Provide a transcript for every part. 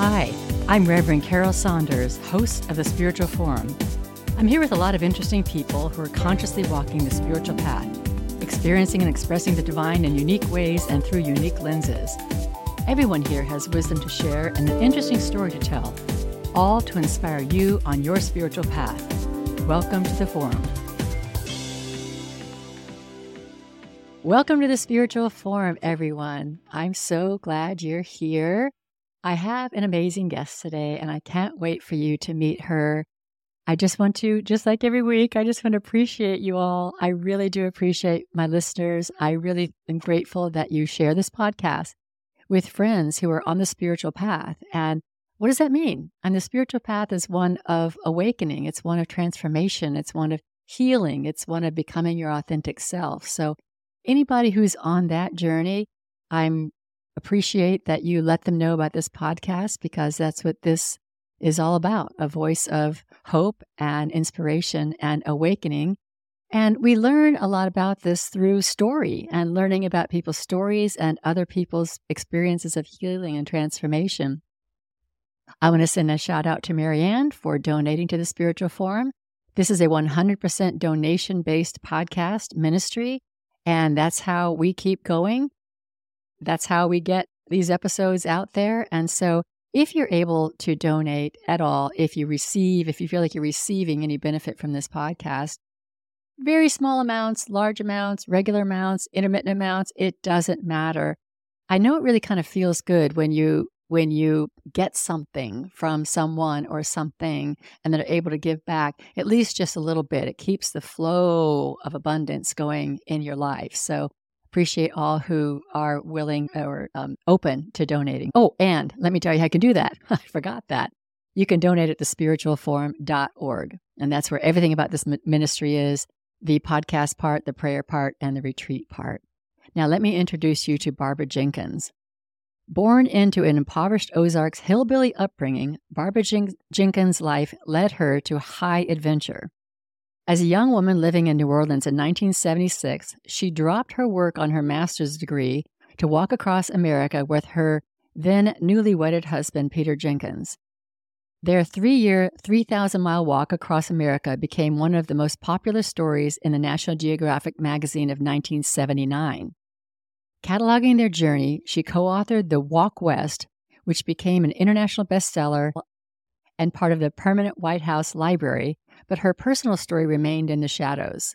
Hi, I'm Reverend Carol Saunders, host of the Spiritual Forum. I'm here with a lot of interesting people who are consciously walking the spiritual path, experiencing and expressing the divine in unique ways and through unique lenses. Everyone here has wisdom to share and an interesting story to tell, all to inspire you on your spiritual path. Welcome to the Forum. Welcome to the Spiritual Forum, everyone. I'm so glad you're here. I have an amazing guest today, and I can't wait for you to meet her. I just want to, just like every week, I just want to appreciate you all. I really do appreciate my listeners. I really am grateful that you share this podcast with friends who are on the spiritual path. And what does that mean? And the spiritual path is one of awakening, it's one of transformation, it's one of healing, it's one of becoming your authentic self. So, anybody who's on that journey, I'm appreciate that you let them know about this podcast because that's what this is all about a voice of hope and inspiration and awakening. And we learn a lot about this through story and learning about people's stories and other people's experiences of healing and transformation. I want to send a shout out to Marianne for donating to the Spiritual Forum. This is a 100% donation based podcast ministry, and that's how we keep going that's how we get these episodes out there. And so, if you're able to donate at all, if you receive, if you feel like you're receiving any benefit from this podcast, very small amounts, large amounts, regular amounts, intermittent amounts, it doesn't matter. I know it really kind of feels good when you when you get something from someone or something and they're able to give back at least just a little bit. It keeps the flow of abundance going in your life. So appreciate all who are willing or um, open to donating. Oh, and let me tell you how you can do that. I forgot that. You can donate at thespiritualforum.org. And that's where everything about this ministry is the podcast part, the prayer part, and the retreat part. Now, let me introduce you to Barbara Jenkins. Born into an impoverished Ozarks hillbilly upbringing, Barbara Jen- Jenkins' life led her to high adventure. As a young woman living in New Orleans in 1976, she dropped her work on her master's degree to walk across America with her then newly wedded husband, Peter Jenkins. Their three year, 3,000 mile walk across America became one of the most popular stories in the National Geographic magazine of 1979. Cataloging their journey, she co authored The Walk West, which became an international bestseller and part of the permanent White House library but her personal story remained in the shadows.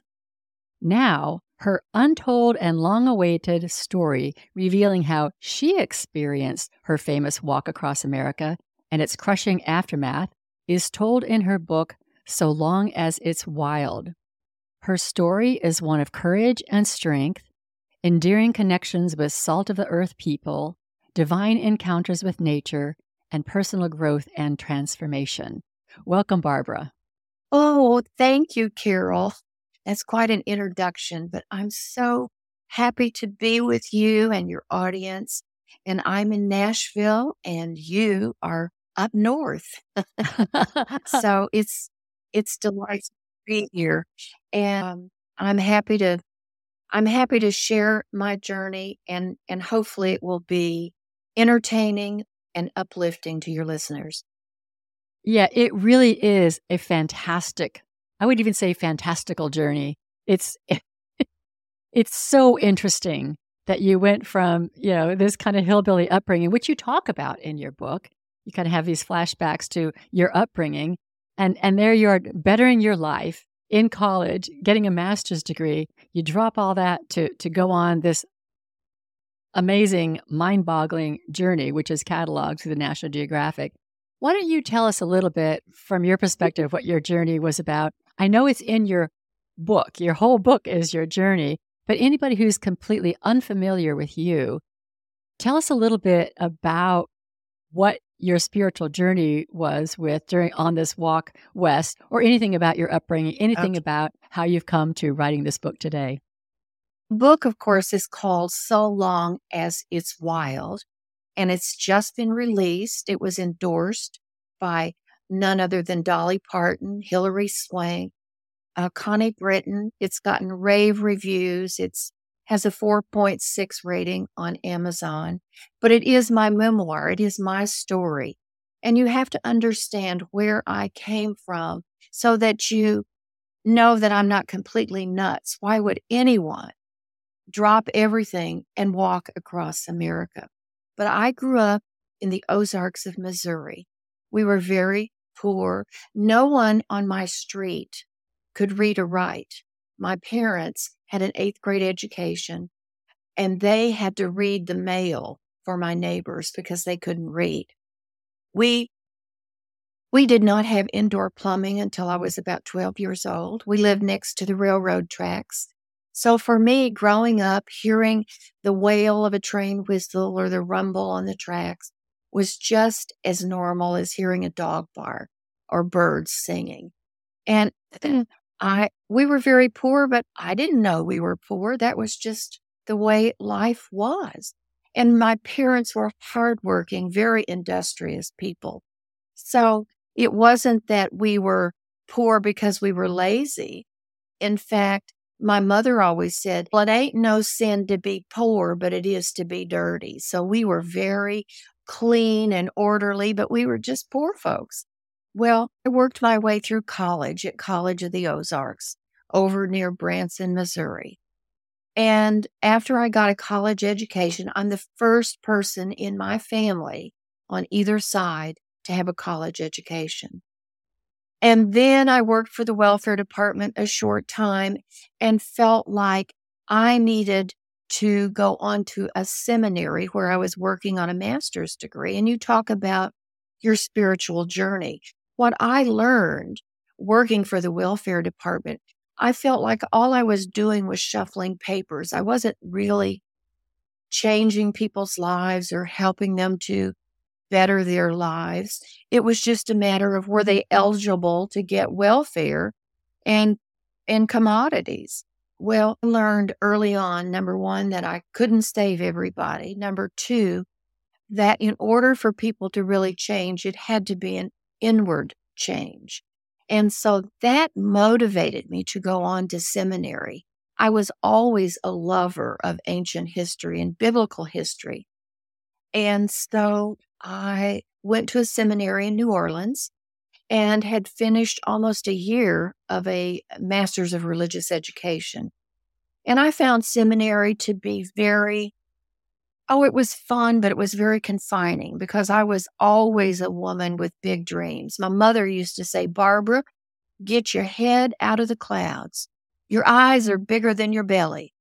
Now, her untold and long awaited story revealing how she experienced her famous walk across America and its crushing aftermath is told in her book, So Long as It's Wild. Her story is one of courage and strength, endearing connections with salt of the earth people, divine encounters with nature, and personal growth and transformation. Welcome, Barbara. Oh, thank you, Carol. That's quite an introduction, but I'm so happy to be with you and your audience. And I'm in Nashville and you are up north. so it's it's delightful to be here. And um, I'm happy to I'm happy to share my journey and and hopefully it will be entertaining and uplifting to your listeners. Yeah, it really is a fantastic, I would even say fantastical journey. It's it's so interesting that you went from, you know, this kind of hillbilly upbringing, which you talk about in your book. You kind of have these flashbacks to your upbringing and and there you are bettering your life in college, getting a master's degree. You drop all that to to go on this amazing, mind-boggling journey, which is cataloged through the National Geographic. Why don't you tell us a little bit from your perspective what your journey was about? I know it's in your book, your whole book is your journey, but anybody who's completely unfamiliar with you, tell us a little bit about what your spiritual journey was with during on this walk west or anything about your upbringing anything okay. about how you've come to writing this book today book of course is called so long as it's wild and it's just been released. It was endorsed by none other than Dolly Parton, Hilary Swank, uh, Connie Britton. It's gotten rave reviews. It's has a 4.6 rating on Amazon, but it is my memoir. It is my story. And you have to understand where I came from so that you know that I'm not completely nuts. Why would anyone drop everything and walk across America? But I grew up in the Ozarks of Missouri. We were very poor. No one on my street could read or write. My parents had an eighth grade education and they had to read the mail for my neighbors because they couldn't read. We we did not have indoor plumbing until I was about 12 years old. We lived next to the railroad tracks. So for me, growing up, hearing the wail of a train whistle or the rumble on the tracks was just as normal as hearing a dog bark or birds singing. And I we were very poor, but I didn't know we were poor. That was just the way life was. And my parents were hardworking, very industrious people. So it wasn't that we were poor because we were lazy. In fact, my mother always said, Well, it ain't no sin to be poor, but it is to be dirty. So we were very clean and orderly, but we were just poor folks. Well, I worked my way through college at College of the Ozarks over near Branson, Missouri. And after I got a college education, I'm the first person in my family on either side to have a college education. And then I worked for the welfare department a short time and felt like I needed to go on to a seminary where I was working on a master's degree. And you talk about your spiritual journey. What I learned working for the welfare department I felt like all I was doing was shuffling papers. I wasn't really changing people's lives or helping them to better their lives. It was just a matter of were they mm-hmm. eligible to get welfare and and commodities. Well, I learned early on number 1 that I couldn't save everybody. Number 2, that in order for people to really change, it had to be an inward change. And so that motivated me to go on to seminary. I was always a lover of ancient history and biblical history. And so I went to a seminary in New Orleans and had finished almost a year of a master's of religious education. And I found seminary to be very Oh, it was fun, but it was very confining because I was always a woman with big dreams. My mother used to say, Barbara, get your head out of the clouds. Your eyes are bigger than your belly.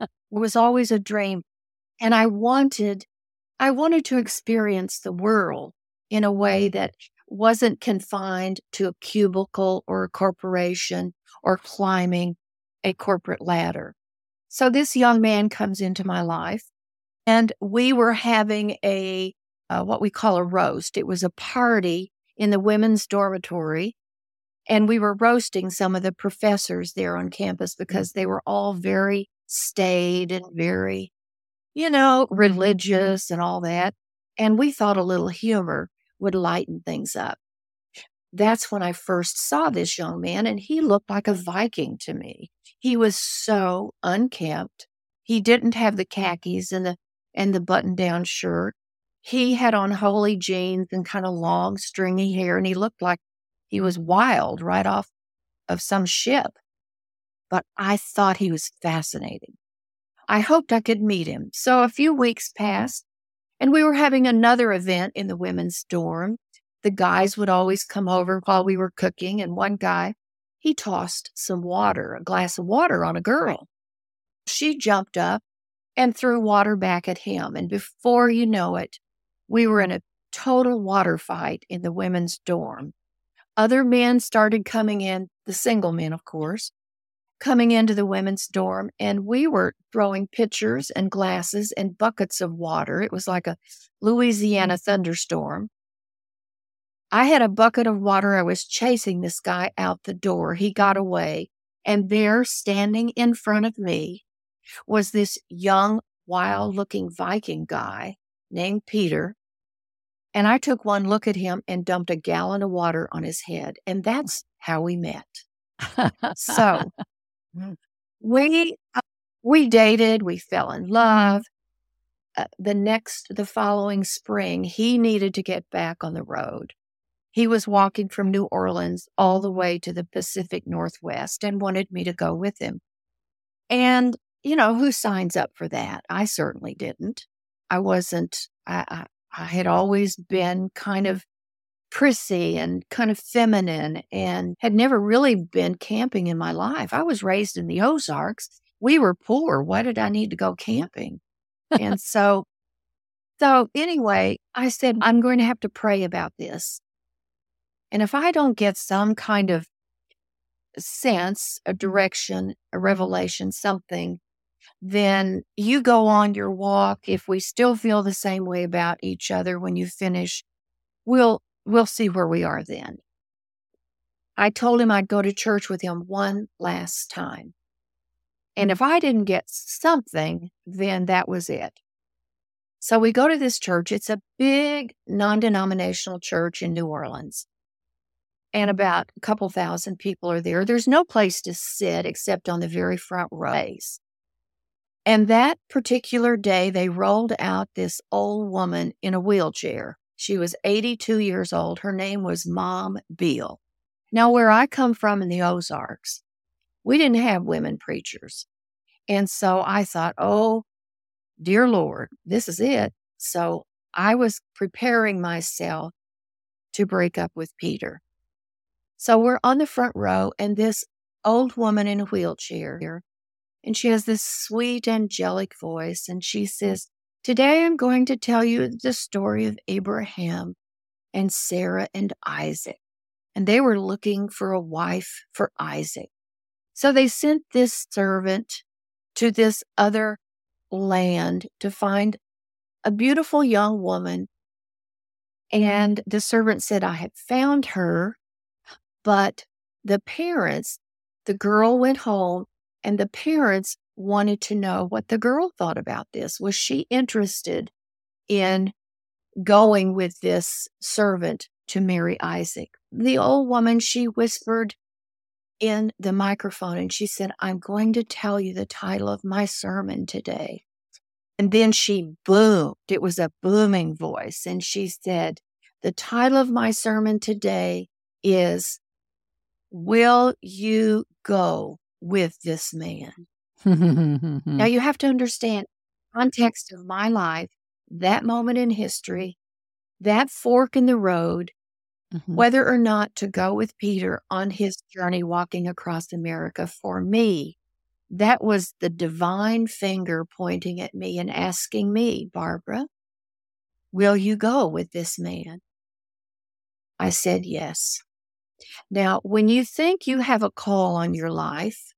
It was always a dream. And I wanted, I wanted to experience the world in a way that wasn't confined to a cubicle or a corporation or climbing a corporate ladder. So this young man comes into my life and we were having a, uh, what we call a roast. It was a party in the women's dormitory. And we were roasting some of the professors there on campus because they were all very staid and very, you know, mm-hmm. religious and all that. And we thought a little humor would lighten things up. That's when I first saw this young man, and he looked like a Viking to me. He was so unkempt. He didn't have the khakis and the and the button down shirt. He had on holy jeans and kind of long, stringy hair, and he looked like he was wild right off of some ship. But I thought he was fascinating. I hoped I could meet him. So a few weeks passed, and we were having another event in the women's dorm. The guys would always come over while we were cooking, and one guy, he tossed some water, a glass of water on a girl. She jumped up and threw water back at him. And before you know it, we were in a total water fight in the women's dorm. Other men started coming in, the single men, of course, coming into the women's dorm, and we were throwing pitchers and glasses and buckets of water. It was like a Louisiana mm-hmm. thunderstorm. I had a bucket of water. I was chasing this guy out the door. He got away. And there, standing in front of me, was this young, wild looking Viking guy named Peter. And I took one look at him and dumped a gallon of water on his head. And that's how we met. so we, uh, we dated, we fell in love. uh, the next, the following spring, he needed to get back on the road. He was walking from New Orleans all the way to the Pacific Northwest and wanted me to go with him. And, you know, who signs up for that? I certainly didn't. I wasn't, I, I, I had always been kind of prissy and kind of feminine and had never really been camping in my life. I was raised in the Ozarks. We were poor. Why did I need to go camping? and so, so anyway, I said, I'm going to have to pray about this. And if I don't get some kind of sense, a direction, a revelation, something, then you go on your walk. If we still feel the same way about each other when you finish, we'll we'll see where we are then. I told him I'd go to church with him one last time. And if I didn't get something, then that was it. So we go to this church. It's a big non denominational church in New Orleans. And about a couple thousand people are there. There's no place to sit except on the very front rows. And that particular day, they rolled out this old woman in a wheelchair. She was 82 years old. Her name was Mom Beall. Now, where I come from in the Ozarks, we didn't have women preachers. And so I thought, oh, dear Lord, this is it. So I was preparing myself to break up with Peter. So we're on the front row, and this old woman in a wheelchair, here, and she has this sweet, angelic voice, and she says, Today I'm going to tell you the story of Abraham and Sarah and Isaac. And they were looking for a wife for Isaac. So they sent this servant to this other land to find a beautiful young woman. And the servant said, I have found her. But the parents, the girl went home and the parents wanted to know what the girl thought about this. Was she interested in going with this servant to marry Isaac? The old woman, she whispered in the microphone and she said, I'm going to tell you the title of my sermon today. And then she boomed. It was a booming voice. And she said, The title of my sermon today is Will You Go with This Man? Now you have to understand context of my life, that moment in history, that fork in the road, mm-hmm. whether or not to go with Peter on his journey walking across America for me, that was the divine finger pointing at me and asking me, Barbara, will you go with this man? I said yes. Now, when you think you have a call on your life,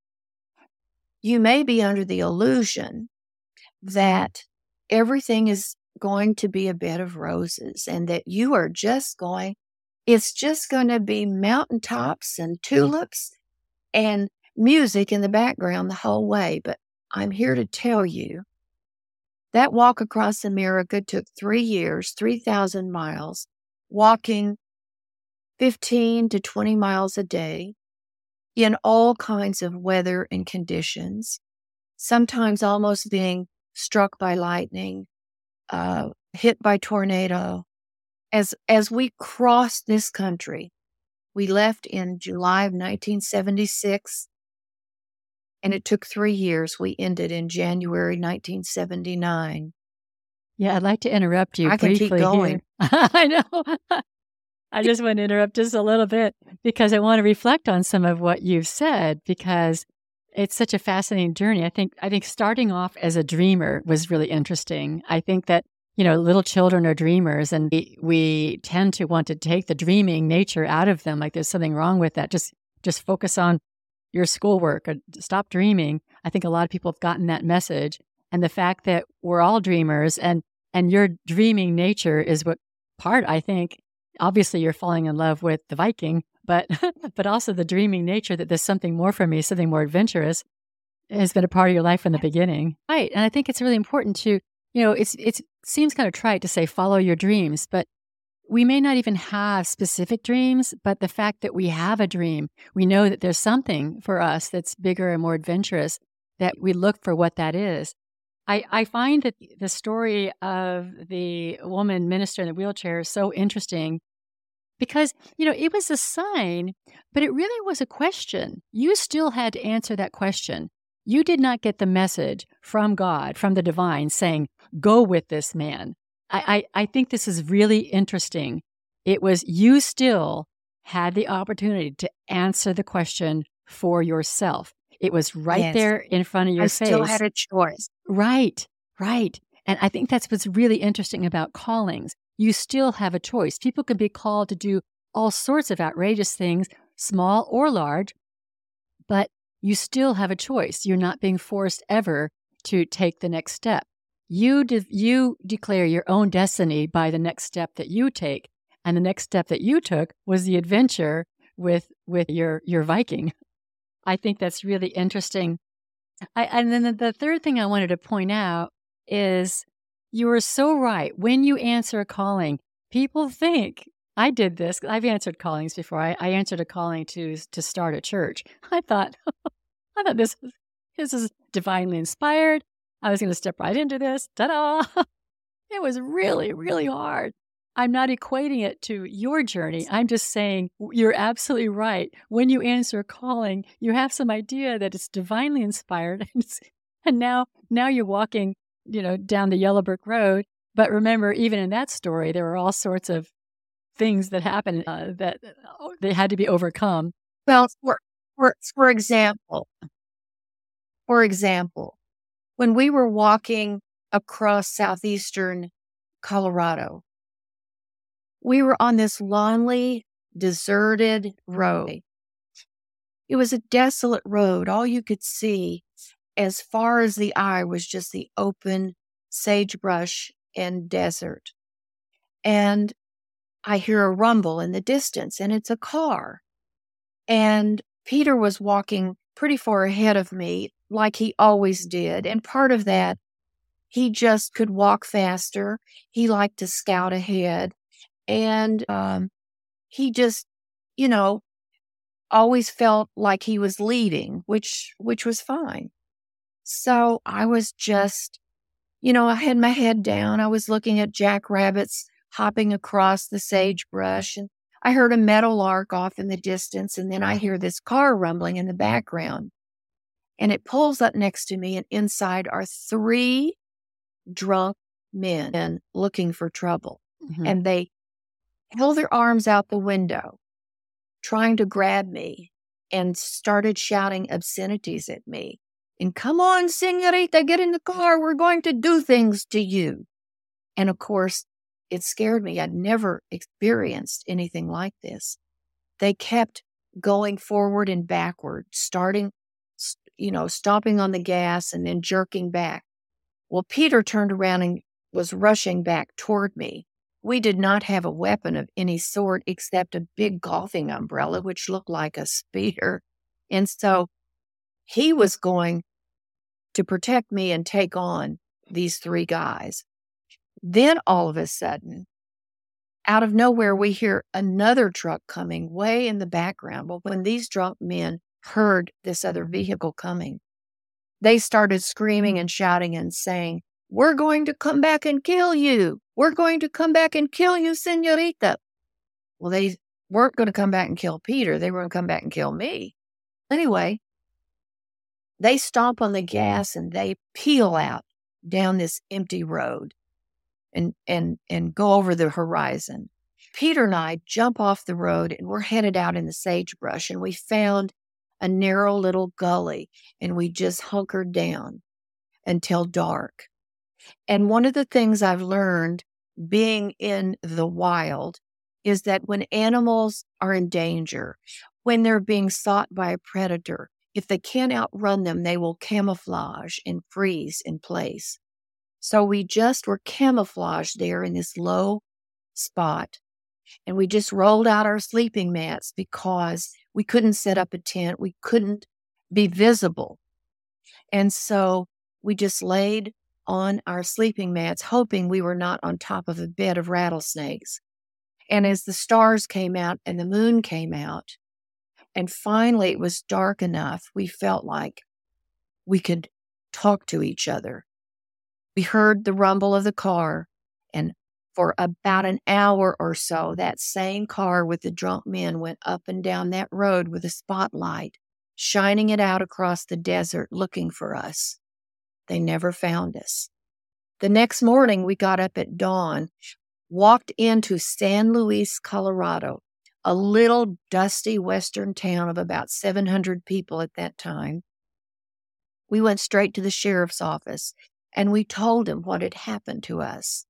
you may be under the illusion that everything is going to be a bed of roses and that you are just going, it's just going to be mountaintops and tulips and music in the background the whole way. But I'm here to tell you that walk across America took three years, 3,000 miles, walking 15 to 20 miles a day in all kinds of weather and conditions, sometimes almost being struck by lightning, uh, hit by tornado. As, as we crossed this country, we left in July of 1976, and it took three years. We ended in January 1979. Yeah, I'd like to interrupt you. I can keep going. I know. I just want to interrupt just a little bit because I want to reflect on some of what you've said because it's such a fascinating journey. I think I think starting off as a dreamer was really interesting. I think that you know little children are dreamers and we, we tend to want to take the dreaming nature out of them like there's something wrong with that. Just just focus on your schoolwork or stop dreaming. I think a lot of people have gotten that message and the fact that we're all dreamers and and your dreaming nature is what part I think obviously you're falling in love with the Viking, but but also the dreaming nature that there's something more for me, something more adventurous has been a part of your life from the beginning. Right. And I think it's really important to, you know, it's it seems kind of trite to say follow your dreams, but we may not even have specific dreams, but the fact that we have a dream, we know that there's something for us that's bigger and more adventurous, that we look for what that is. I, I find that the story of the woman minister in the wheelchair is so interesting because, you know, it was a sign, but it really was a question. You still had to answer that question. You did not get the message from God, from the divine, saying, go with this man. I, I, I think this is really interesting. It was you still had the opportunity to answer the question for yourself. It was right yes. there in front of your I face. Still had a choice. Right, right. And I think that's what's really interesting about callings. You still have a choice. People can be called to do all sorts of outrageous things, small or large, but you still have a choice. You're not being forced ever to take the next step. You, de- you declare your own destiny by the next step that you take. And the next step that you took was the adventure with, with your, your Viking. I think that's really interesting. I, and then the third thing I wanted to point out is you are so right. When you answer a calling, people think I did this. I've answered callings before. I, I answered a calling to to start a church. I thought, I thought this this is divinely inspired. I was going to step right into this. Ta da! It was really, really hard. I'm not equating it to your journey. I'm just saying you're absolutely right. When you answer a calling, you have some idea that it's divinely inspired, and now now you're walking, you know, down the Yellow Brick Road. But remember, even in that story, there were all sorts of things that happened uh, that uh, they had to be overcome. Well, for for for example, for example, when we were walking across southeastern Colorado, we were on this lonely, deserted road. It was a desolate road. All you could see as far as the eye was just the open sagebrush and desert. And I hear a rumble in the distance, and it's a car. And Peter was walking pretty far ahead of me, like he always did. And part of that, he just could walk faster. He liked to scout ahead and um, he just, you know, always felt like he was leading, which which was fine. So I was just, you know, I had my head down. I was looking at jackrabbits hopping across the sagebrush, and I heard a meadowlark off in the distance, and then I hear this car rumbling in the background. And it pulls up next to me, and inside are three drunk men looking for trouble. Mm-hmm. And they held their arms out the window, trying to grab me, and started shouting obscenities at me. And come on, senorita, get in the car. We're going to do things to you. And of course, it scared me. I'd never experienced anything like this. They kept going forward and backward, starting, you know, stomping on the gas and then jerking back. Well, Peter turned around and was rushing back toward me. We did not have a weapon of any sort except a big golfing umbrella, which looked like a spear. And so he was going to protect me and take on these three guys. Then all of a sudden, out of nowhere, we hear another truck coming way in the background. Well, when these drunk men heard this other vehicle coming, they started screaming and shouting and saying, we're going to come back and kill you. We're going to come back and kill you, senorita. Well, they weren't going to come back and kill Peter. They were going to come back and kill me. Anyway, they stomp on the gas and they peel out down this empty road and, and, and go over the horizon. Peter and I jump off the road and we're headed out in the sagebrush and we found a narrow little gully and we just hunkered down until dark. And one of the things I've learned being in the wild is that when animals are in danger, when they're being sought by a predator, if they can't outrun them, they will camouflage and freeze in place. So we just were camouflaged there in this low spot. And we just rolled out our sleeping mats because we couldn't set up a tent. We couldn't be visible. And so we just laid on our sleeping mats, hoping we were not on top of a bed of rattlesnakes. And as the stars came out and the moon came out, and finally it was dark enough, we felt like we could talk to each other. We heard the rumble of the car, and for about an hour or so, that same car with the drunk men went up and down that road with a spotlight, shining it out across the desert looking for us. They never found us. The next morning, we got up at dawn, walked into San Luis, Colorado, a little dusty western town of about 700 people at that time. We went straight to the sheriff's office and we told him what had happened to us.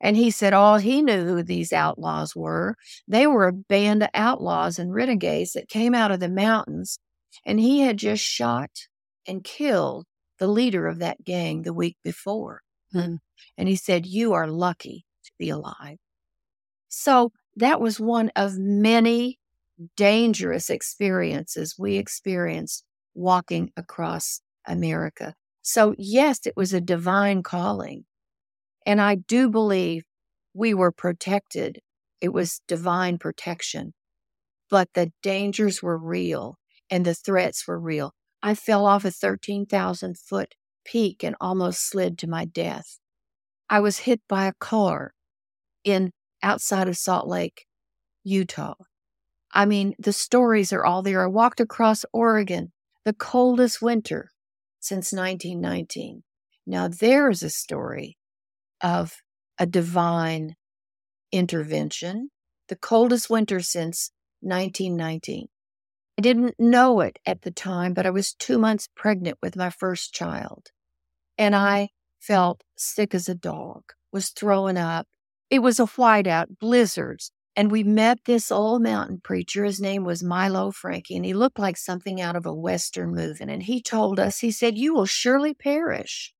And he said all he knew who these outlaws were. They were a band of outlaws and renegades that came out of the mountains, and he had just shot and killed the leader of that gang the week before. Mm. And he said, You are lucky to be alive. So that was one of many dangerous experiences we experienced walking across America. So, yes, it was a divine calling. And I do believe we were protected. It was divine protection. But the dangers were real and the threats were real. I fell off a 13,000 foot peak and almost slid to my death. I was hit by a car in outside of Salt Lake, Utah. I mean, the stories are all there. I walked across Oregon, the coldest winter since 1919. Now, there is a story of a divine intervention, the coldest winter since 1919. I didn't know it at the time, but I was two months pregnant with my first child. And I felt sick as a dog, was throwing up, it was a whiteout, blizzards. And we met this old mountain preacher. His name was Milo Frankie, and he looked like something out of a Western movie. And he told us, he said, You will surely perish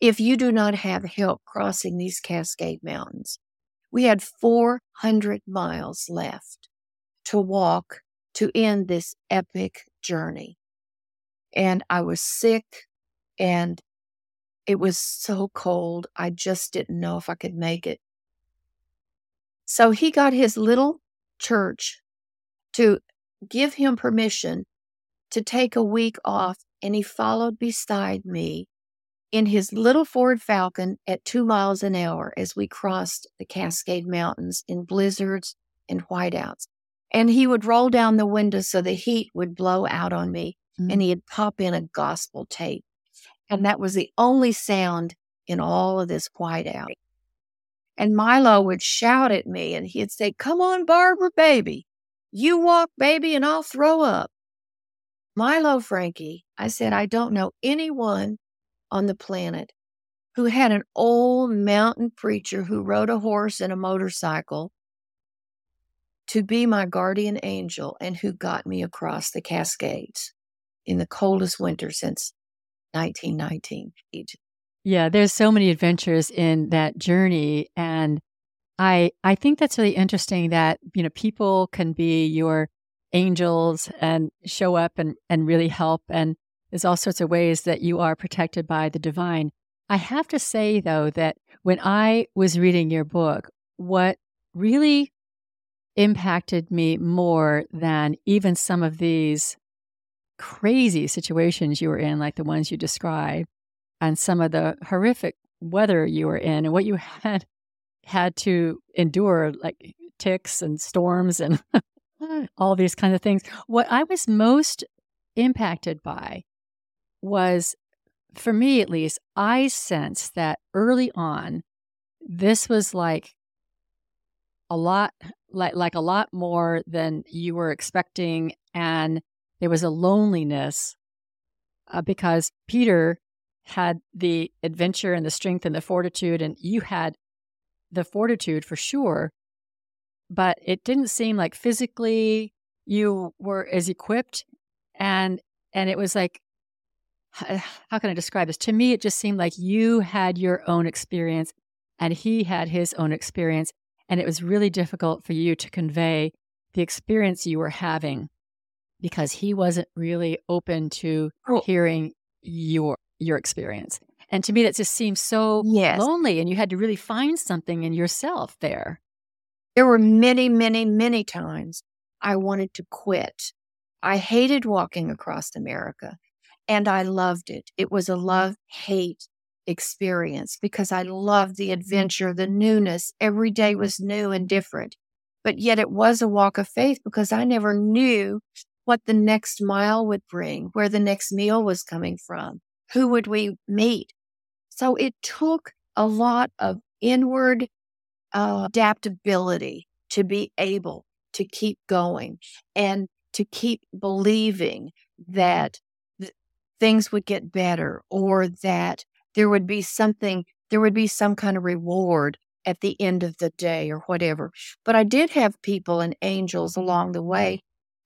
if you do not have help crossing these Cascade Mountains. We had 400 miles left to walk to end this epic journey. And I was sick and it was so cold. I just didn't know if I could make it. So he got his little church to give him permission to take a week off, and he followed beside me in his little Ford Falcon at two miles an hour as we crossed the Cascade Mountains in blizzards and whiteouts. And he would roll down the window so the heat would blow out on me, mm-hmm. and he'd pop in a gospel tape. And that was the only sound in all of this whiteout. And Milo would shout at me and he'd say, Come on, Barbara, baby. You walk, baby, and I'll throw up. Milo Frankie, I said, I don't know anyone on the planet who had an old mountain preacher who rode a horse and a motorcycle to be my guardian angel and who got me across the Cascades in the coldest winter since 1919. Yeah, there's so many adventures in that journey and I I think that's really interesting that, you know, people can be your angels and show up and and really help and there's all sorts of ways that you are protected by the divine. I have to say though that when I was reading your book, what really impacted me more than even some of these crazy situations you were in like the ones you described and some of the horrific weather you were in and what you had had to endure, like ticks and storms and all these kinds of things. What I was most impacted by was, for me at least, I sensed that early on, this was like a lot like like a lot more than you were expecting and there was a loneliness uh, because Peter had the adventure and the strength and the fortitude, and you had the fortitude for sure. But it didn't seem like physically you were as equipped, and and it was like, uh, how can I describe this? To me, it just seemed like you had your own experience, and he had his own experience, and it was really difficult for you to convey the experience you were having because he wasn't really open to hearing your your experience. And to me, that just seems so yes. lonely. And you had to really find something in yourself there. There were many, many, many times I wanted to quit. I hated walking across America and I loved it. It was a love hate experience because I loved the adventure, the newness. Every day was new and different. But yet it was a walk of faith because I never knew what the next mile would bring, where the next meal was coming from, who would we meet. So it took a lot of inward uh, adaptability to be able to keep going and to keep believing that th- things would get better or that there would be something, there would be some kind of reward at the end of the day or whatever. But I did have people and angels along the way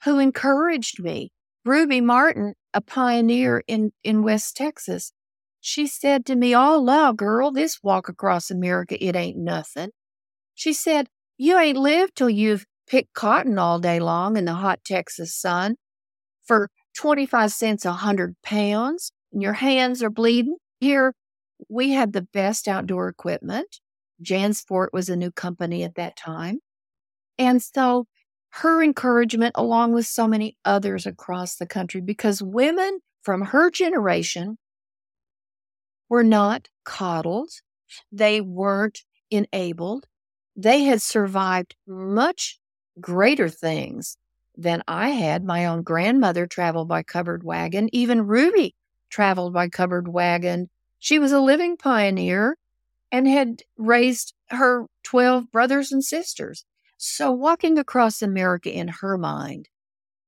who encouraged me. Ruby Martin, a pioneer in, in West Texas, she said to me, Oh, law, girl, this walk across America, it ain't nothing. She said, You ain't lived till you've picked cotton all day long in the hot Texas sun for 25 cents a hundred pounds, and your hands are bleeding. Here, we had the best outdoor equipment. Jansport was a new company at that time. And so her encouragement, along with so many others across the country, because women from her generation were not coddled, they weren't enabled, they had survived much greater things than I had. My own grandmother traveled by covered wagon. Even Ruby traveled by covered wagon. She was a living pioneer and had raised her 12 brothers and sisters. So walking across America in her mind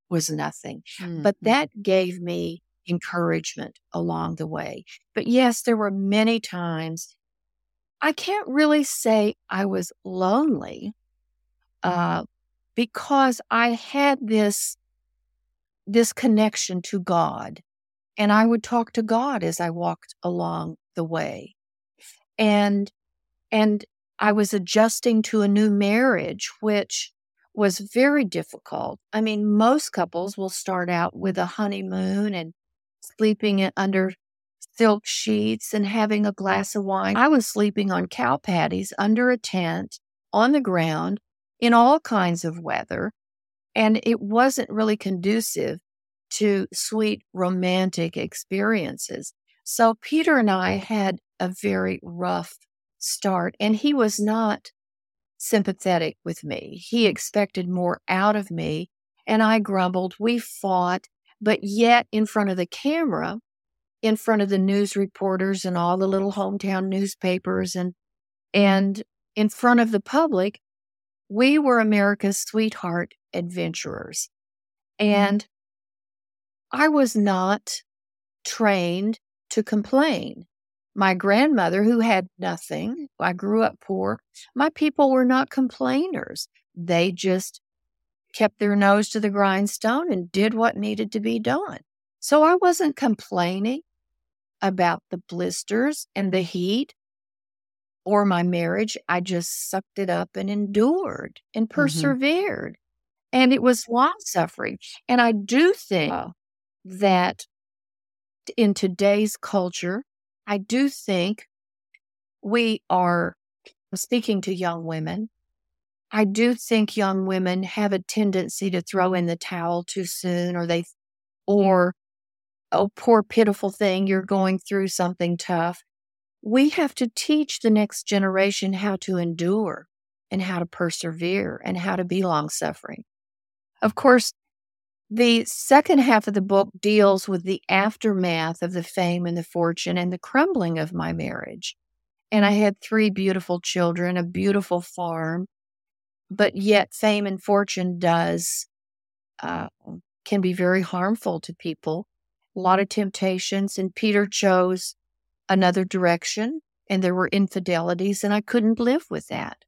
was nothing. Mm-hmm. But that gave me encouragement along the way. But yes, there were many times I can't really say I was lonely uh, because I had this this connection to God, and I would talk to God as I walked along the way, and and I was adjusting to a new marriage, which was very difficult. I mean, most couples will start out with a honeymoon and sleeping under silk sheets and having a glass of wine. I was sleeping on cow patties under a tent on the ground in all kinds of weather. And it wasn't really conducive to sweet romantic experiences. So Peter and I had a very rough start, and he was not sympathetic with me. He expected more out of me, and I grumbled. We fought, but yet in front of the camera, in front of the news reporters and all the little hometown newspapers and and in front of the public, we were America's sweetheart adventurers. Mm-hmm. And I was not trained to complain. My grandmother, who had nothing, I grew up poor, my people were not complainers. They just kept their nose to the grindstone and did what needed to be done. So I wasn't complaining about the blisters and the heat or my marriage. I just sucked it up and endured and mm-hmm. persevered. Mm-hmm. And it was long suffering. And I do think that in today's culture, I do think we are speaking to young women. I do think young women have a tendency to throw in the towel too soon or they or oh poor pitiful thing you're going through something tough. We have to teach the next generation how to endure and how to persevere and how to be long suffering. Of course, the second half of the book deals with the aftermath of the fame and the fortune and the crumbling of my marriage. And I had three beautiful children, a beautiful farm, but yet fame and fortune does, uh, can be very harmful to people. A lot of temptations. And Peter chose another direction, and there were infidelities, and I couldn't live with that.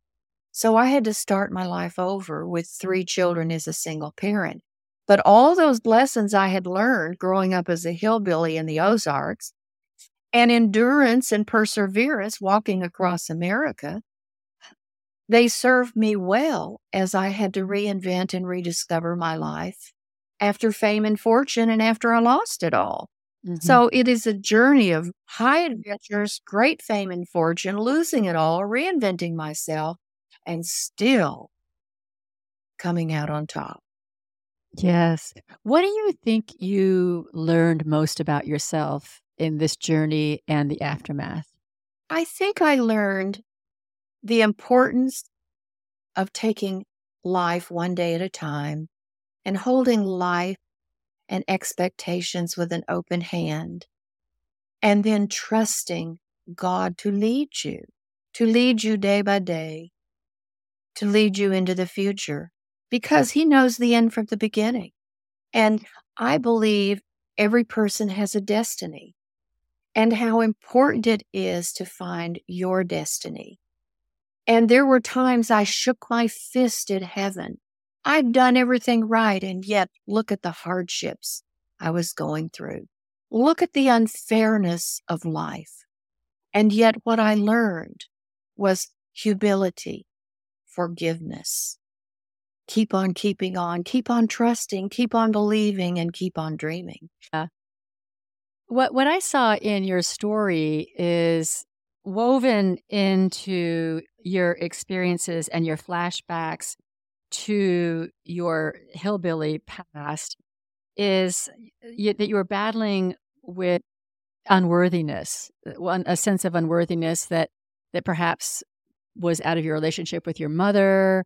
So I had to start my life over with three children as a single parent. But all those lessons I had learned growing up as a hillbilly in the Ozarks and endurance and perseverance walking across America, they served me well as I had to reinvent and rediscover my life after fame and fortune and after I lost it all. Mm-hmm. So it is a journey of high adventures, great fame and fortune, losing it all, reinventing myself, and still coming out on top. Yes. What do you think you learned most about yourself in this journey and the aftermath? I think I learned the importance of taking life one day at a time and holding life and expectations with an open hand, and then trusting God to lead you, to lead you day by day, to lead you into the future, because He knows the end from the beginning. And I believe every person has a destiny and how important it is to find your destiny. And there were times I shook my fist at heaven. I'd done everything right, and yet look at the hardships I was going through. Look at the unfairness of life. And yet, what I learned was humility, forgiveness. Keep on keeping on, keep on trusting, keep on believing, and keep on dreaming. Yeah. What what I saw in your story is woven into your experiences and your flashbacks to your hillbilly past is you, that you were battling with unworthiness, uh, one a sense of unworthiness that that perhaps was out of your relationship with your mother,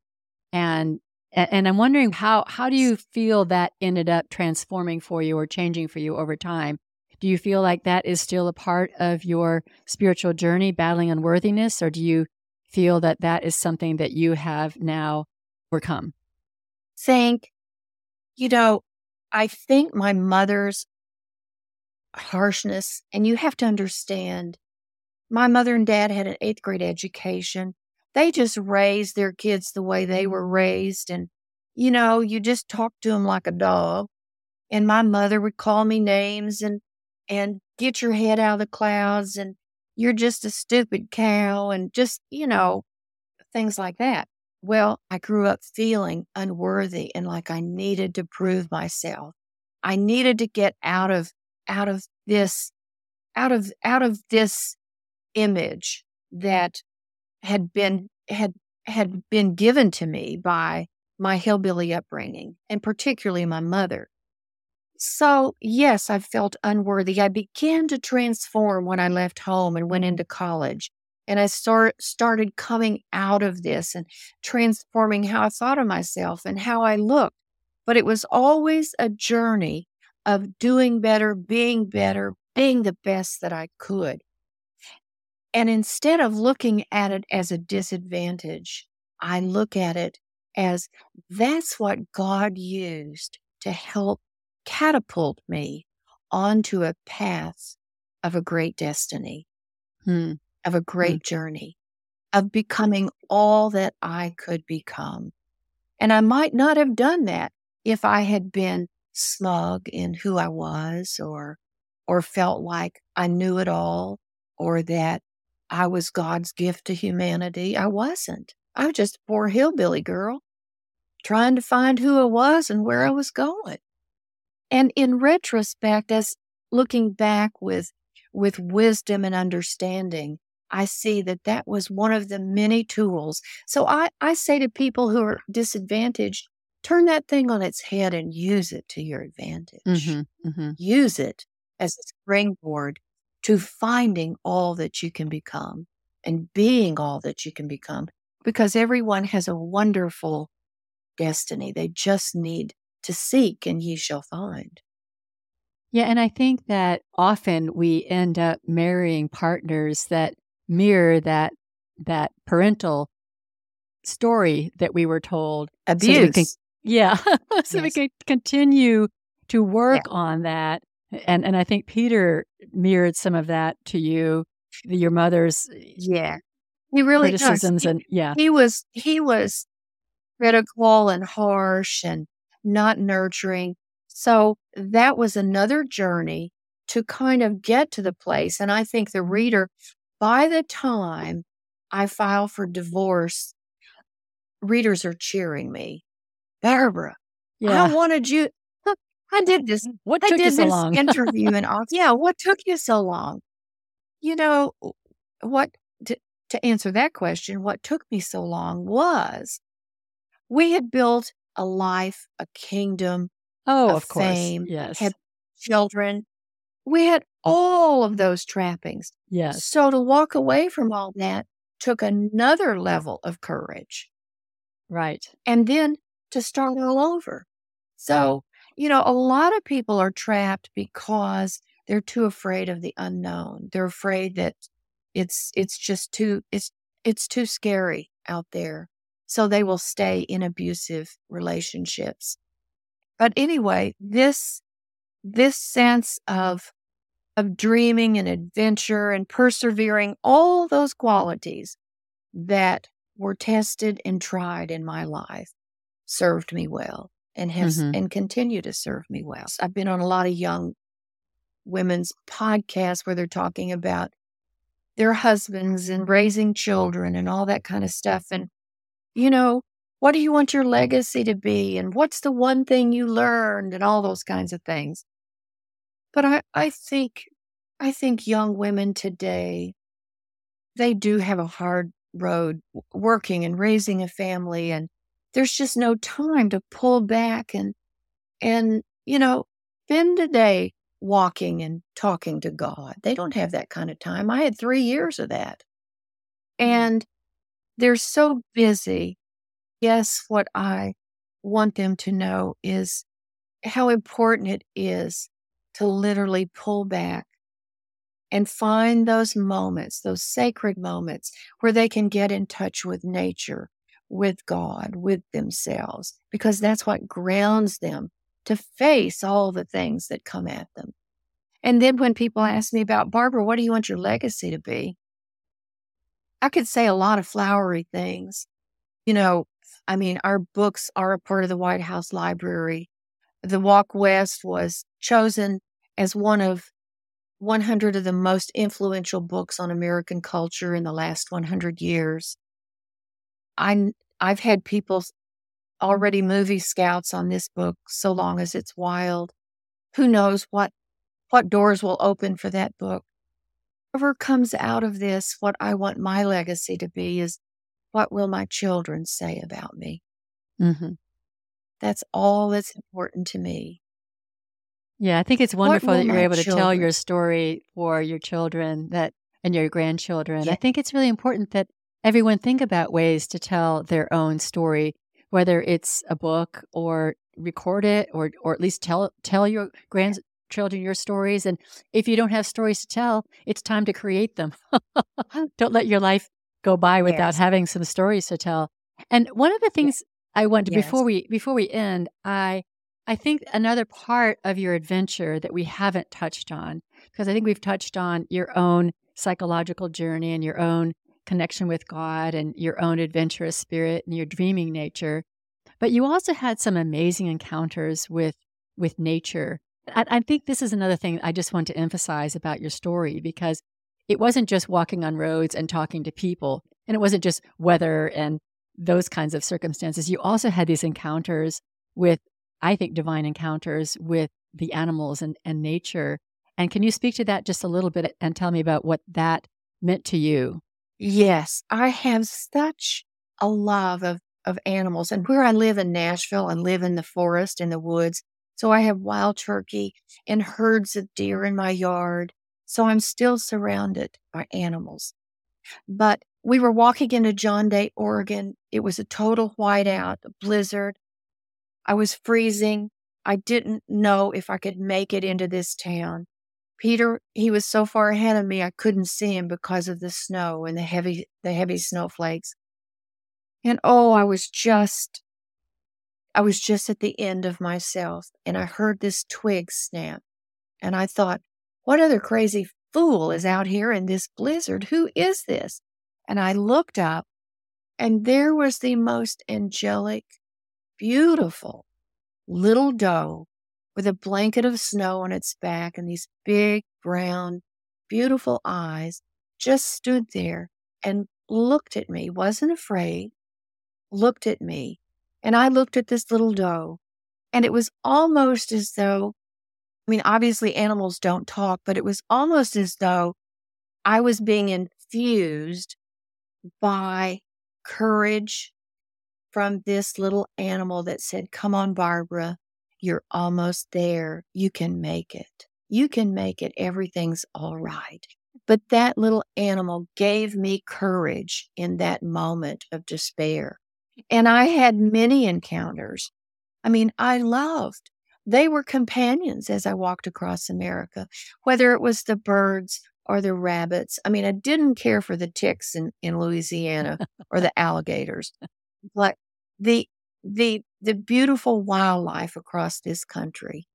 and and I'm wondering how how do you feel that ended up transforming for you or changing for you over time? Do you feel like that is still a part of your spiritual journey, battling unworthiness, or do you feel that that is something that you have now overcome? Think, you know, I think my mother's harshness, and you have to understand, my mother and dad had an eighth grade education. They just raised their kids the way they mm-hmm. were raised. And, you know, you just talk to them like a dog. And my mother would call me names and and get your head out of the clouds and you're just a stupid cow and just, you know, things like that. Well, I grew up feeling unworthy and like I needed to prove myself. I needed to get out of out of this out of out of this image that had been had had been given to me by my hillbilly upbringing and particularly my mother. So, yes, I felt unworthy. I began to transform when I left home and went into college. And I start, started coming out of this and transforming how I thought of myself and how I looked. But it was always a journey of doing better, being better, being the best that I could. And instead of looking at it as a disadvantage, I look at it as that's what God used to help catapult me onto a path of a great destiny, hmm. of a hmm. great hmm. journey, of becoming all that I could become. And I might not have done that if I had been smug in who I was or or felt like I knew it all or that I was God's gift to humanity. I wasn't. I was just a poor hillbilly girl trying to find who I was and where I was going. And in retrospect, as looking back with, with wisdom and understanding, I see that that was one of the many tools. So I, I say to people who are disadvantaged, turn that thing on its head and use it to your advantage. Mm-hmm, mm-hmm. Use it as a springboard to finding all that you can become and being all that you can become because everyone has a wonderful destiny. They just need to seek and ye shall find. Yeah, and I think that often we end up marrying partners that mirror that that parental story that we were told. Abuse. So we can, yeah. so yes. we can continue to work yeah. on that. And and I think Peter mirrored some of that to you, your mother's eh, Yeah. He really criticisms does. and yeah. He was he was critical and harsh and not nurturing. So that was another journey to kind of get to the place. And I think the reader, by the time I file for divorce, readers are cheering me. Barbara, yeah. I wanted you. I did this. Mm, what I took did you so this long? interview and all. Yeah, what took you so long? You know what? To, to answer that question, what took me so long was we had built a life, a kingdom, oh, of, of course. fame, yes. had children. we had all of those trappings. Yes. So to walk away from all that took another level of courage. Right. And then to start all over. So, you know, a lot of people are trapped because they're too afraid of the unknown. They're afraid that it's it's just too it's it's too scary out there. So they will stay in abusive relationships. But anyway, this this sense of of dreaming and adventure and persevering, all those qualities that were tested and tried in my life served me well and has Mhm. and continue to serve me well. I've been on a lot of young women's podcasts where they're talking about their husbands and raising children and all that kind of stuff. And, you know, what do you want your legacy to be? And what's the one thing you learned and all those kinds of things. But I, I think I think young women today, they do have a hard road working and raising a family and there's just no time to pull back and and you know spend a day walking and talking to god. They don't have that kind of time. I had three years of that. Mm. And they're so busy. Yes what i want them to know is how important it is to literally pull back and find those moments, those sacred moments where they can get in touch with nature, with God, with themselves, because that's what grounds them to face all the things that come at them. And then when people ask me about Barbara, what do you want your legacy to be? I could say a lot of flowery things. You know, I mean, our books are a part of the White House Library. The Walk West was chosen as one of 100 of the most influential books on American culture in the last 100 years. I, I've had people already movie scouts on this book so long as it's wild. Who knows what, what doors will open for that book. Whatever comes out of this, what I want my legacy to be is what will my children say about me? hmm That's all that's important to me. Yeah, I think it's wonderful that you're able to tell your story for your children that and your grandchildren. I think it's really important that everyone think about ways to tell their own story, whether it's a book or record it or or at least tell tell your grandchildren your stories. And if you don't have stories to tell, it's time to create them. don't let your life go by without Yes. having some stories to tell. And one of the Yeah. things I want to before Yes. we before we end, I I think another part of your adventure that we haven't touched on, because I think we've touched on your own psychological journey and your own connection with God and your own adventurous spirit and your dreaming nature. But you also had some amazing encounters with with nature. I, I think this is another thing I just want to emphasize about your story because it wasn't just walking on roads and talking to people, and it wasn't just weather and those kinds of circumstances. You also had these encounters with, I think, divine encounters with the animals and, and nature. And can you speak to that just a little bit and tell me about what that meant to you? Yes, I have such a love of, of animals. And where I live in Nashville, I live in the forest, in the woods. So I have wild turkey and herds of deer in my yard. So I'm still surrounded by animals. But we were walking into John Day, Oregon. It was a total whiteout, a blizzard. I was freezing. I didn't know if I could make it into this town. Peter, he was so far ahead of me I couldn't see him because of the snow and the heavy the heavy snowflakes. And oh, I was just I was just at the end of myself and I heard this twig snap. And I thought, what other crazy fool is out here in this blizzard? Who is this? And I looked up and there was the most angelic, beautiful little doe with a blanket of snow on its back and these big, brown, beautiful eyes just stood there and looked at me, wasn't afraid, looked at me. And I looked at this little doe, and it was almost as though, I mean, obviously animals don't talk, but it was almost as though I was being infused by courage from this little animal that said, Come on, Barbara, you're almost there. You can make it. you can make it. Everything's all right. But that little animal gave me courage in that moment of despair. And I had many encounters. I mean, I loved. They were companions as I walked across America, whether it was the birds or the rabbits. I mean, I didn't care for the ticks in, in Louisiana or the alligators, but the the the beautiful wildlife across this country.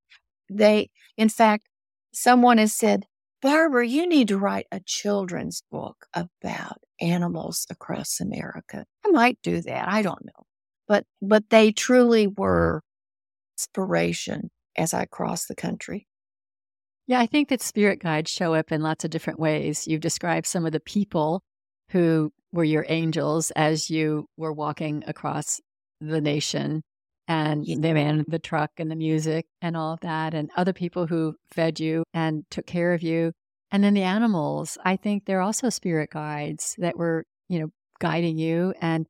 They, in fact, someone has said, Barbara, you need to write a children's book about animals across America. I might do that. I don't know. But but they truly were inspiration as I crossed the country. Yeah, I think that spirit guides show up in lots of different ways. You've described some of the people who were your angels as you were walking across the nation and yeah. the man, the truck, and the music, and all of that, and other people who fed you and took care of you. And then the animals, I think they're also spirit guides that were, you know, guiding you. And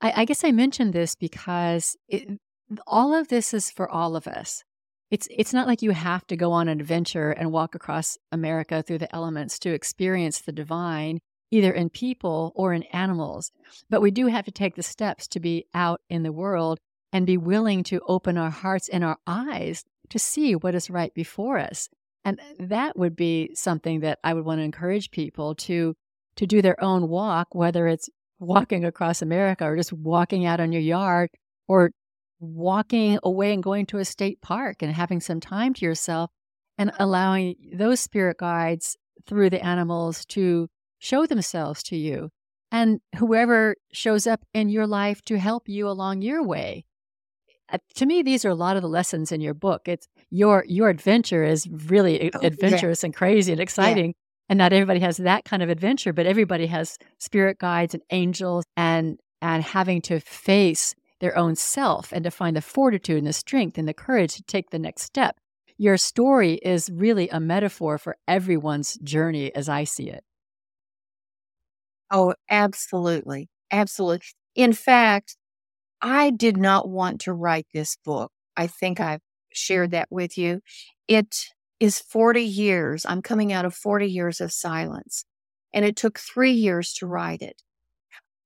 I, I guess I mentioned this because it, all of this is for all of us. It's it's not like you have to go on an adventure and walk across America through the elements to experience the divine either in people or in animals. But we do have to take the steps to be out in the world and be willing to open our hearts and our eyes to see what is right before us. And that would be something that I would want to encourage people to to do their own walk, whether it's walking across America or just walking out on your yard or walking away and going to a state park and having some time to yourself and allowing those spirit guides through the animals to show themselves to you and whoever shows up in your life to help you along your way. Uh, to me, these are a lot of the lessons in your book. It's your your adventure is really oh, adventurous yeah. and crazy and exciting. Yeah. And not everybody has that kind of adventure, but everybody has spirit guides and angels and and having to face their own self and to find the fortitude and the strength and the courage to take the next step. Your story is really a metaphor for everyone's journey as I see it. Oh, absolutely. Absolutely. In fact, I did not want to write this book. I think I've shared that with you. It is 40 years. I'm coming out of 40 years of silence, and it took three years to write it.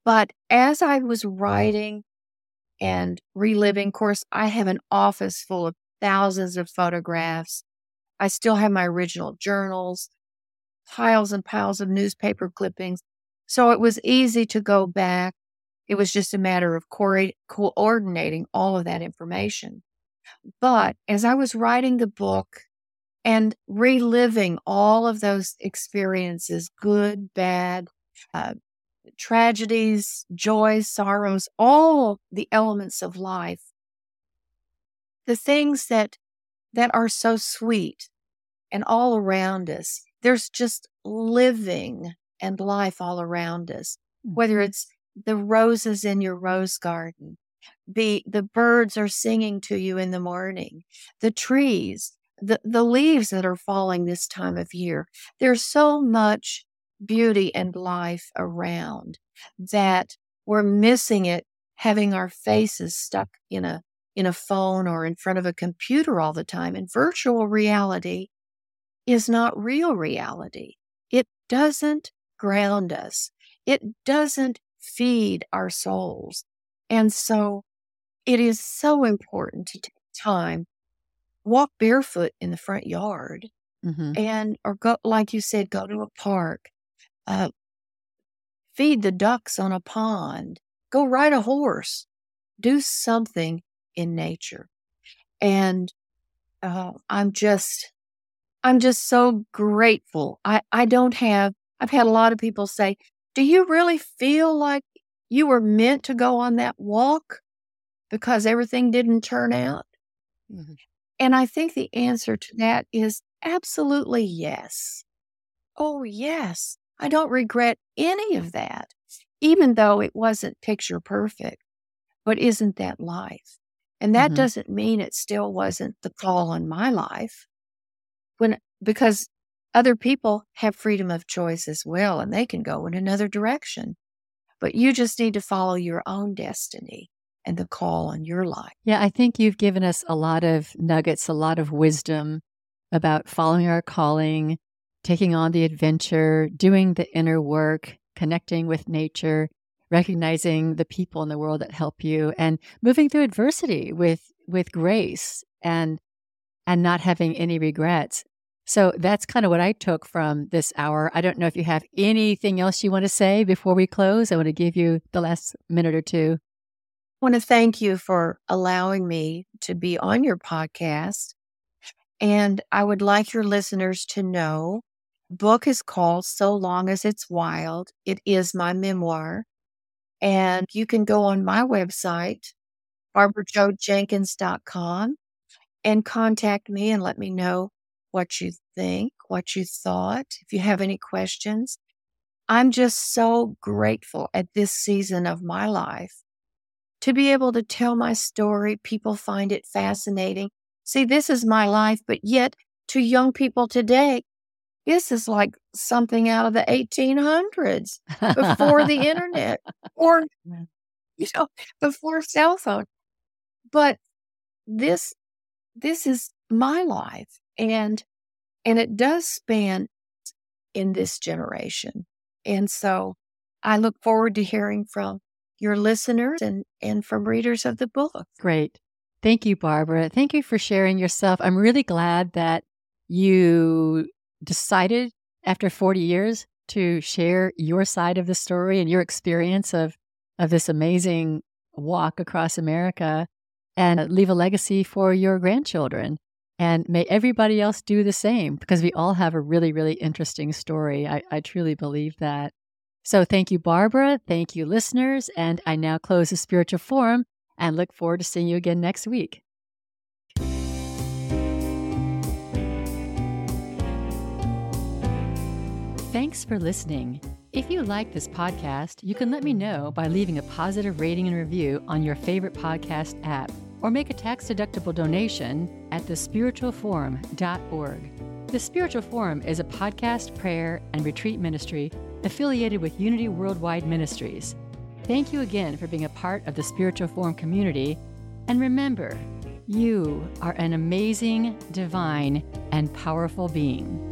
But as I was writing and reliving, of course, I have an office full of thousands of photographs. I still have my original journals, piles and piles of newspaper clippings. So it was easy to go back. It was just a matter of co- coordinating all of that information. But as I was writing the book and reliving all of those experiences, good, bad, uh, tragedies, joys, sorrows, all the elements of life, the things that that are so sweet and all around us. There's just living and life all around us, whether mm-hmm. it's the roses in your rose garden, the, the birds are singing to you in the morning, the trees, the, the leaves that are falling this time of year. There's so much beauty and life around that we're missing it having our faces stuck in a in a phone or in front of a computer all the time and virtual reality is not real reality it doesn't ground us. It doesn't feed our souls. And so it is so important to take time, walk barefoot in the front yard, mm-hmm. and, or go, like you said, go to a park, uh, feed the ducks on a pond, go ride a horse, do something in nature. And uh, I'm just, I'm just so grateful. I, I don't have I've had a lot of people say, Do you really feel like you were meant to go on that walk because everything didn't turn out? Mm-hmm. And I think the answer to that is absolutely yes. Oh, yes. I don't regret any of that, even though it wasn't picture perfect. But isn't that life? And that mm-hmm. doesn't mean it still wasn't the call on my life. When, because other people have freedom of choice as well, and they can go in another direction. But you just need to follow your own destiny and the call on your life. Yeah, I think you've given us a lot of nuggets, a lot of wisdom about following our calling, taking on the adventure, doing the inner work, connecting with nature, recognizing the people in the world that help you and moving through adversity with with grace and and not having any regrets. So that's kind of what I took from this hour. I don't know if you have anything else you want to say before we close. I want to give you the last minute or two. I want to thank you for allowing me to be on your podcast. And I would like your listeners to know book is called So Long as It's Wild. It is my memoir. And you can go on my website, barbarajojenkins.com, and contact me and let me know what you think, what you thought, if you have any questions. I'm just so grateful at this season of my life to be able to tell my story. People find it fascinating. See, this is my life, but yet to young people today, this is like something out of the 1800s before the internet or, you know, before cell phone. But this, this is my life and, and it does span in this generation. And so I look forward to hearing from your listeners and, and from readers of the book. Great. Thank you, Barbara. Thank you for sharing yourself. I'm really glad that you decided after 40 years to share your side of the story and your experience of, of this amazing walk across America and leave a legacy for your grandchildren. And may everybody else do the same because we all have a really, really interesting story. I, I truly believe that. So thank you, Barbara. Thank you, listeners. And I now close the spiritual forum and look forward to seeing you again next week. Thanks for listening. If you like this podcast, you can let me know by leaving a positive rating and review on your favorite podcast app or make a tax deductible donation at thespiritualforum.org. The Spiritual Forum is a podcast, prayer, and retreat ministry affiliated with Unity Worldwide Ministries. Thank you again for being a part of the Spiritual Forum community. And remember, you are an amazing, divine, and powerful being.